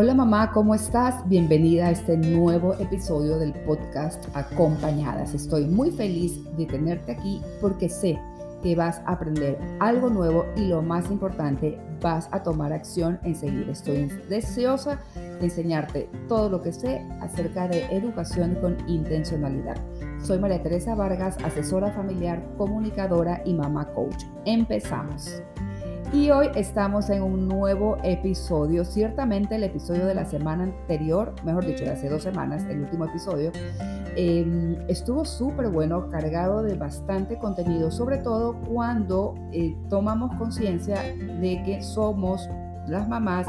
Hola mamá, ¿cómo estás? Bienvenida a este nuevo episodio del podcast Acompañadas. Estoy muy feliz de tenerte aquí porque sé que vas a aprender algo nuevo y lo más importante, vas a tomar acción enseguida. Estoy deseosa de enseñarte todo lo que sé acerca de educación con intencionalidad. Soy María Teresa Vargas, asesora familiar, comunicadora y mamá coach. Empezamos. Y hoy estamos en un nuevo episodio. Ciertamente el episodio de la semana anterior, mejor dicho, de hace dos semanas, el último episodio, em, estuvo súper bueno, cargado de bastante contenido, sobre todo cuando eh, tomamos conciencia de que somos las mamás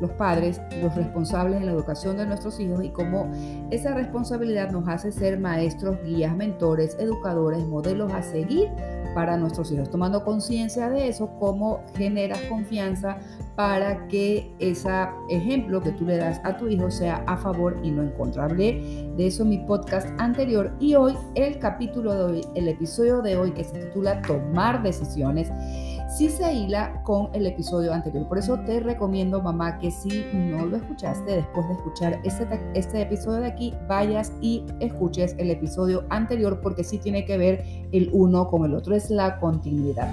los padres, los responsables en la educación de nuestros hijos y cómo esa responsabilidad nos hace ser maestros, guías, mentores, educadores, modelos a seguir para nuestros hijos. Tomando conciencia de eso, cómo generas confianza para que ese ejemplo que tú le das a tu hijo sea a favor y no en contra. Hablé de eso en mi podcast anterior y hoy el capítulo de hoy, el episodio de hoy que se titula Tomar decisiones sí se hila con el episodio anterior. Por eso te recomiendo, mamá, que si no lo escuchaste después de escuchar este, este episodio de aquí, vayas y escuches el episodio anterior porque sí tiene que ver el uno con el otro. Es la continuidad.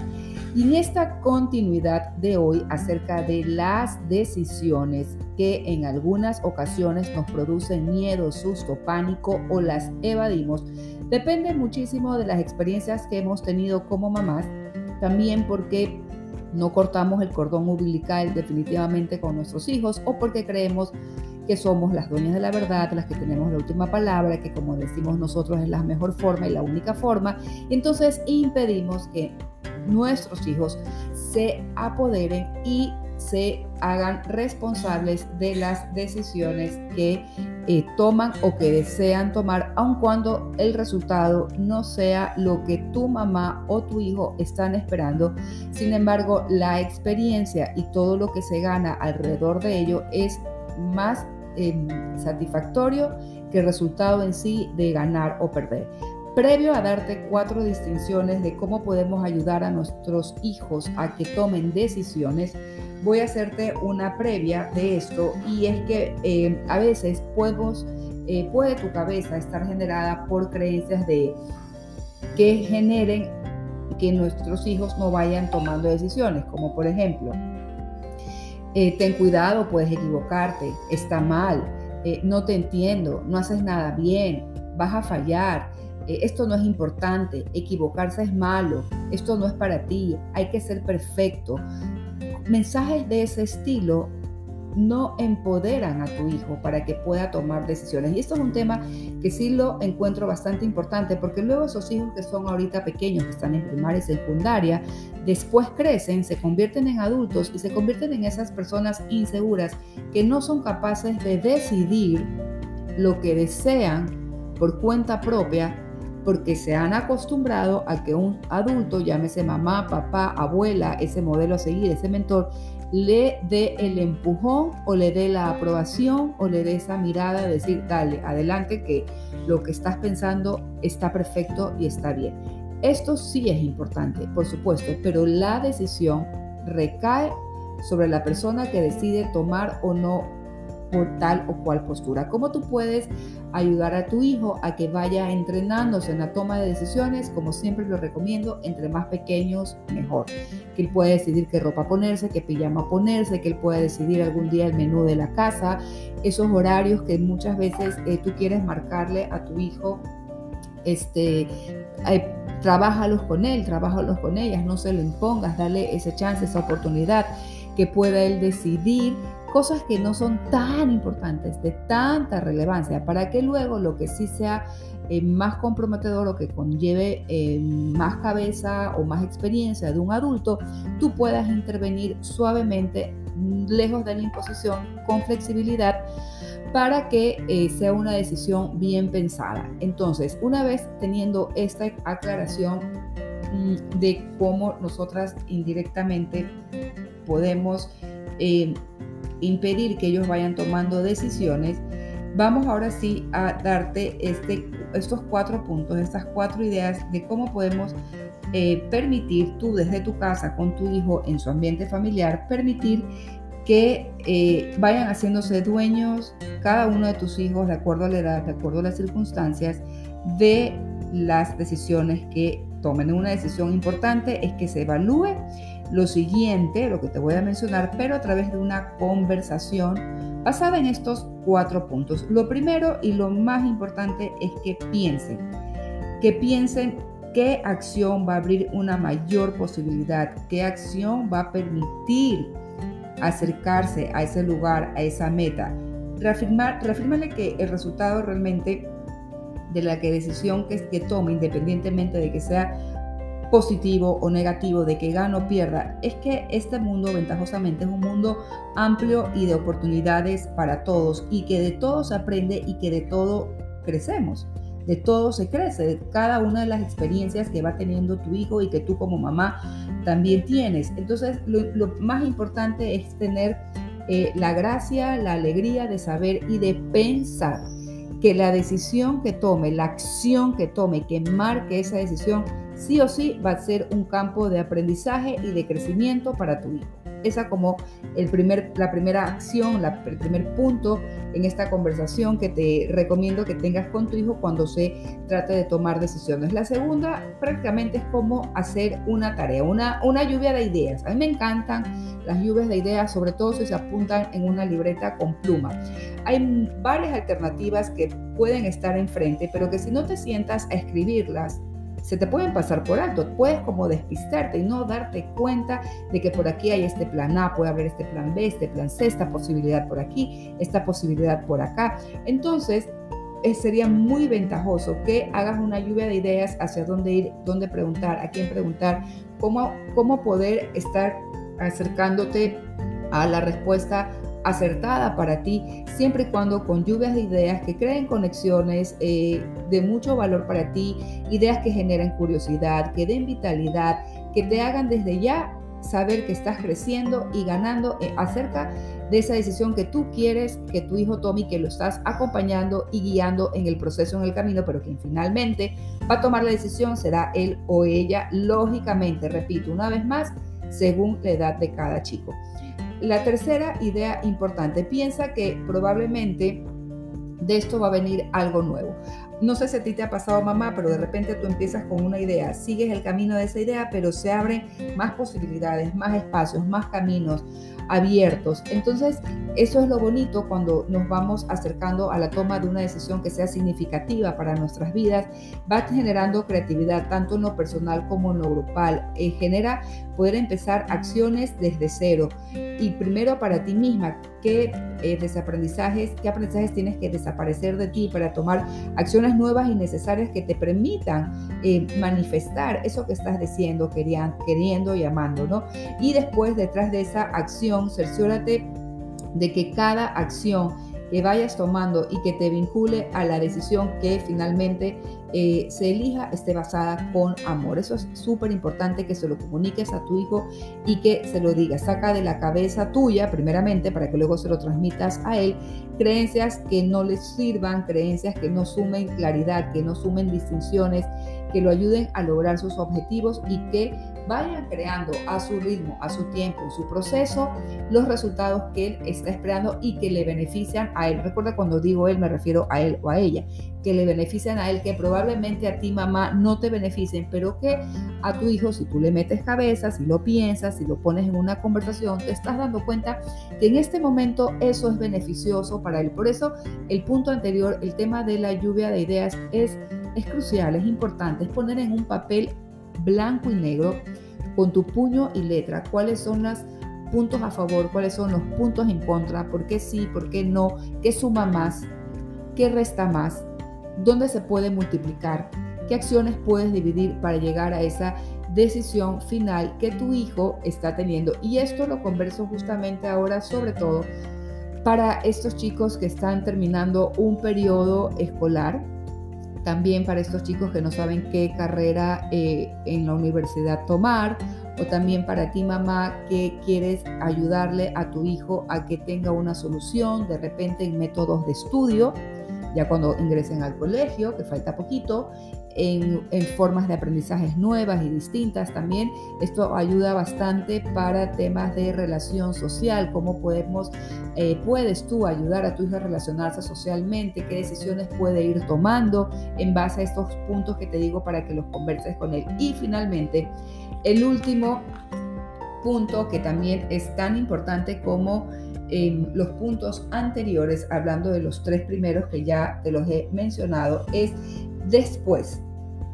Y en esta continuidad de hoy acerca de las decisiones que en algunas ocasiones nos producen miedo, susto, pánico o las evadimos, depende muchísimo de las experiencias que hemos tenido como mamás también porque no cortamos el cordón umbilical definitivamente con nuestros hijos o porque creemos que somos las dueñas de la verdad, las que tenemos la última palabra, que como decimos nosotros es la mejor forma y la única forma. entonces impedimos que nuestros hijos se apoderen y se hagan responsables de las decisiones que eh, toman o que desean tomar, aun cuando el resultado no sea lo que tu mamá o tu hijo están esperando. Sin embargo, la experiencia y todo lo que se gana alrededor de ello es más em, satisfactorio que el resultado en sí de ganar o perder. Previo a darte cuatro distinciones de cómo podemos ayudar a nuestros hijos a que tomen decisiones, voy a hacerte una previa de esto y es que eh, a veces podemos, eh, puede tu cabeza estar generada por creencias de que generen que nuestros hijos no vayan tomando decisiones, como por ejemplo, eh, ten cuidado, puedes equivocarte, está mal, no te entiendo, no haces nada bien, vas a fallar, esto no es importante, equivocarse es malo, esto no es para ti, hay que ser perfecto mensajes de ese estilo no empoderan a tu hijo para que pueda tomar decisiones. Y esto es un tema que sí lo encuentro bastante importante porque luego esos hijos que son ahorita pequeños, que están en primaria y secundaria, después crecen, se convierten en adultos y se convierten en esas personas inseguras que no son capaces de decidir lo que desean por cuenta propia porque se han acostumbrado a que un adulto, llámese mamá, papá, abuela, ese modelo a seguir, ese mentor, le dé el empujón o le dé la aprobación o le dé esa mirada de decir, dale, adelante, que lo que estás pensando está perfecto y está bien. Esto sí es importante, por supuesto, pero la decisión recae sobre la persona que decide tomar o no por tal o cual postura. ¿Cómo tú puedes ayudar a tu hijo a que vaya entrenándose en la toma de decisiones? Como siempre lo recomiendo, entre más pequeños mejor. Que él pueda decidir qué ropa ponerse, qué pijama ponerse, que él pueda decidir algún día el menú de la casa, esos horarios que muchas veces eh, tú quieres marcarle a tu hijo. Este, eh, trabájalos con él, trabájalos con ellas, no se lo impongas, dale ese chance, esa oportunidad que pueda él decidir cosas que no son tan importantes, de tanta relevancia, para que luego lo que sí sea eh, más comprometedor o que conlleve eh, más cabeza o más experiencia de un adulto, tú puedas intervenir suavemente, lejos de la imposición, con flexibilidad, para que eh, sea una decisión bien pensada. Entonces, una vez teniendo esta aclaración mm, de cómo nosotras indirectamente podemos impedir que ellos vayan tomando decisiones, vamos ahora sí a darte este, estos cuatro puntos, estas cuatro ideas de cómo podemos eh, permitir tú desde tu casa con tu hijo en su ambiente familiar, permitir que eh, vayan haciéndose dueños cada uno de tus hijos de acuerdo a la edad, de acuerdo a las circunstancias, de las decisiones que tomen. Una decisión importante es que se evalúe lo siguiente, lo que te voy a mencionar, pero a través de una conversación basada en estos cuatro puntos. Lo primero y lo más importante es que piensen, que piensen qué acción va a abrir una mayor posibilidad, qué acción va a permitir acercarse a ese lugar, a esa meta. Reafirmar, reafirmarle que el resultado realmente de la que decisión que, que tome, independientemente de que sea positivo o negativo, de que gane o pierda, es que este mundo ventajosamente es un mundo amplio y de oportunidades para todos y que de todo se aprende y que de todo crecemos. De todo se crece, de cada una de las experiencias que va teniendo tu hijo y que tú como mamá también tienes. Entonces, lo, más importante es tener eh, la gracia, la alegría de saber y de pensar que la decisión que tome, la acción que tome, que marque esa decisión, sí o sí va a ser un campo de aprendizaje y de crecimiento para tu hijo. Esa como el primer, la primera acción, la, el primer punto en esta conversación que te recomiendo que tengas con tu hijo cuando se trate de tomar decisiones. La segunda prácticamente es como hacer una tarea, una, una lluvia de ideas. A mí me encantan las lluvias de ideas, sobre todo si se apuntan en una libreta con pluma. Hay varias alternativas que pueden estar enfrente, pero que si no te sientas a escribirlas, se te pueden pasar por alto. Puedes como despistarte y no darte cuenta de que por aquí hay este plan A, puede haber este plan B, este plan C, esta posibilidad por aquí, esta posibilidad por acá. Entonces, eh, sería muy ventajoso que hagas una lluvia de ideas hacia dónde ir, dónde preguntar, a quién preguntar, cómo, cómo poder estar acercándote a la respuesta acertada para ti, siempre y cuando con lluvias de ideas que creen conexiones eh, de mucho valor para ti, ideas que generen curiosidad, que den vitalidad, que te hagan desde ya saber que estás creciendo y ganando eh, acerca de esa decisión que tú quieres que tu hijo tome y que lo estás acompañando y guiando en el proceso, en el camino, pero que finalmente va a tomar la decisión será él o ella, lógicamente, repito una vez más, según la edad de cada chico. La tercera idea importante, piensa que probablemente de esto va a venir algo nuevo. No sé si a ti te ha pasado, mamá, pero de repente tú empiezas con una idea, sigues el camino de esa idea, pero se abren más posibilidades, más espacios, más caminos abiertos. Entonces, eso es lo bonito cuando nos vamos acercando a la toma de una decisión que sea significativa para nuestras vidas. Va generando creatividad tanto en lo personal como en lo grupal. Eh, genera poder empezar acciones desde cero. Y primero para ti misma, ¿qué eh, desaprendizajes, qué aprendizajes tienes que desaparecer de ti para tomar acciones nuevas y necesarias que te permitan eh, manifestar eso que estás diciendo, queriendo, queriendo y amando, ¿no? Y después, detrás de esa acción, cerciórate de que cada acción que vayas tomando y que te vincule a la decisión que finalmente eh, se elija esté basada con amor. Eso es súper importante que se lo comuniques a tu hijo y que se lo digas. Saca de la cabeza tuya, primeramente, para que luego se lo transmitas a él, creencias que no le sirvan, creencias que no sumen claridad, que no sumen distinciones, que lo ayuden a lograr sus objetivos y que vayan creando a su ritmo, a su tiempo, su proceso, los resultados que él está esperando y que le benefician a él. Recuerda cuando digo él me refiero a él o a ella, que le benefician a él, que probablemente a ti mamá no te beneficien, pero que a tu hijo si tú le metes cabeza, si lo piensas, si lo pones en una conversación, te estás dando cuenta que en este momento eso es beneficioso para él. Por eso el punto anterior, el tema de la lluvia de ideas es es crucial, es importante, es poner en un papel blanco y negro con tu puño y letra. Cuáles son los puntos a favor, cuáles son los puntos en contra, por qué sí, por qué no, qué suma más, qué resta más, dónde se puede multiplicar, qué acciones puedes dividir para llegar a esa decisión final que tu hijo está teniendo. Y esto lo converso justamente ahora sobre todo para estos chicos que están terminando un periodo escolar también para estos chicos que no saben qué carrera eh, en la universidad tomar, o también para ti mamá que quieres ayudarle a tu hijo a que tenga una solución de repente en métodos de estudio, ya cuando ingresen al colegio, que falta poquito, en, formas de aprendizajes nuevas y distintas también. Esto ayuda bastante para temas de relación social, cómo podemos, eh, puedes tú ayudar a tu hijo a relacionarse socialmente, qué decisiones puede ir tomando en base a estos puntos que te digo para que los converses con él. Y finalmente, el último punto que también es tan importante como en los puntos anteriores, hablando de los tres primeros que ya te los he mencionado, es después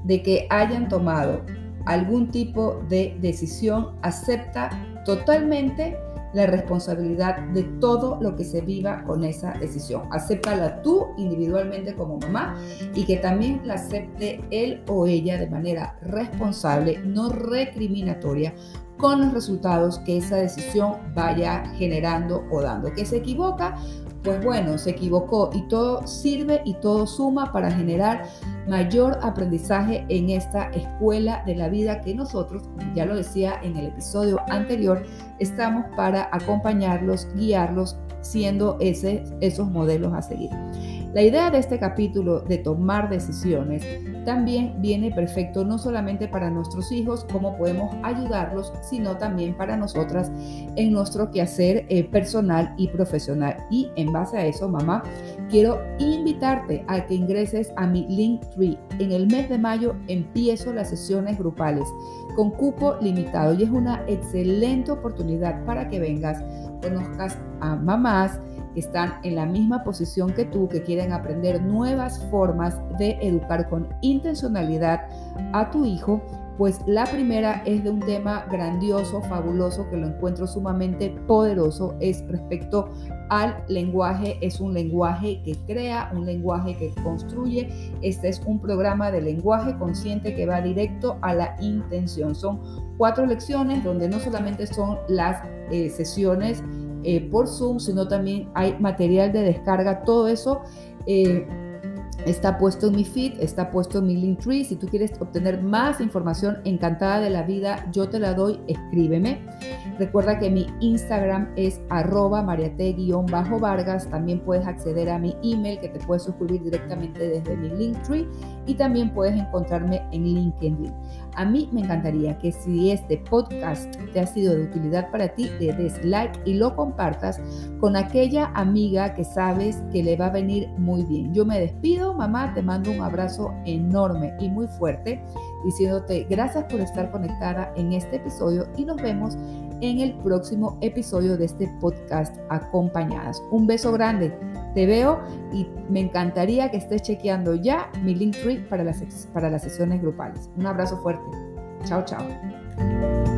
de que hayan tomado algún tipo de decisión, acepta totalmente la responsabilidad de todo lo que se viva con esa decisión. Acéptala tú individualmente como mamá y que también la acepte él o ella de manera responsable, no recriminatoria, con los resultados que esa decisión vaya generando o dando. Que se equivoca, pues bueno, se equivocó y todo sirve y todo suma para generar mayor aprendizaje en esta escuela de la vida que nosotros, ya lo decía en el episodio anterior, estamos para acompañarlos, guiarlos, siendo ese, esos modelos a seguir. La idea de este capítulo de tomar decisiones también viene perfecto no solamente para nuestros hijos, cómo podemos ayudarlos, sino también para nosotras en nuestro quehacer eh, personal y profesional. Y en base a eso, mamá, quiero invitarte a que ingreses a mi Linktree. En el mes de mayo empiezo las sesiones grupales con cupo limitado y es una excelente oportunidad para que vengas, conozcas a mamás, que están en la misma posición que tú, que quieren aprender nuevas formas de educar con intencionalidad a tu hijo, pues la primera es de un tema grandioso, fabuloso, que lo encuentro sumamente poderoso, es respecto al lenguaje, es un lenguaje que crea, un lenguaje que construye, este es un programa de lenguaje consciente que va directo a la intención. Son cuatro lecciones donde no solamente son las eh, sesiones, eh, por Zoom, sino también hay material de descarga, todo eso. Eh, está puesto en mi feed, está puesto en mi link tree. Si tú quieres obtener más información, encantada de la vida, yo te la doy, escríbeme. Recuerda que mi Instagram es arroba mariate-vargas. También puedes acceder a mi email que te puedes suscribir directamente desde mi link tree y también puedes encontrarme en LinkedIn. A mí me encantaría que si este podcast te ha sido de utilidad para ti, le des like y lo compartas con aquella amiga que sabes que le va a venir muy bien. Yo me despido, mamá, te mando un abrazo enorme y muy fuerte, diciéndote gracias por estar conectada en este episodio y nos vemos en el próximo episodio de este podcast acompañadas. Un beso grande. Te veo y me encantaría que estés chequeando ya mi link tree para las, para las sesiones grupales. Un abrazo fuerte. Chao, chao.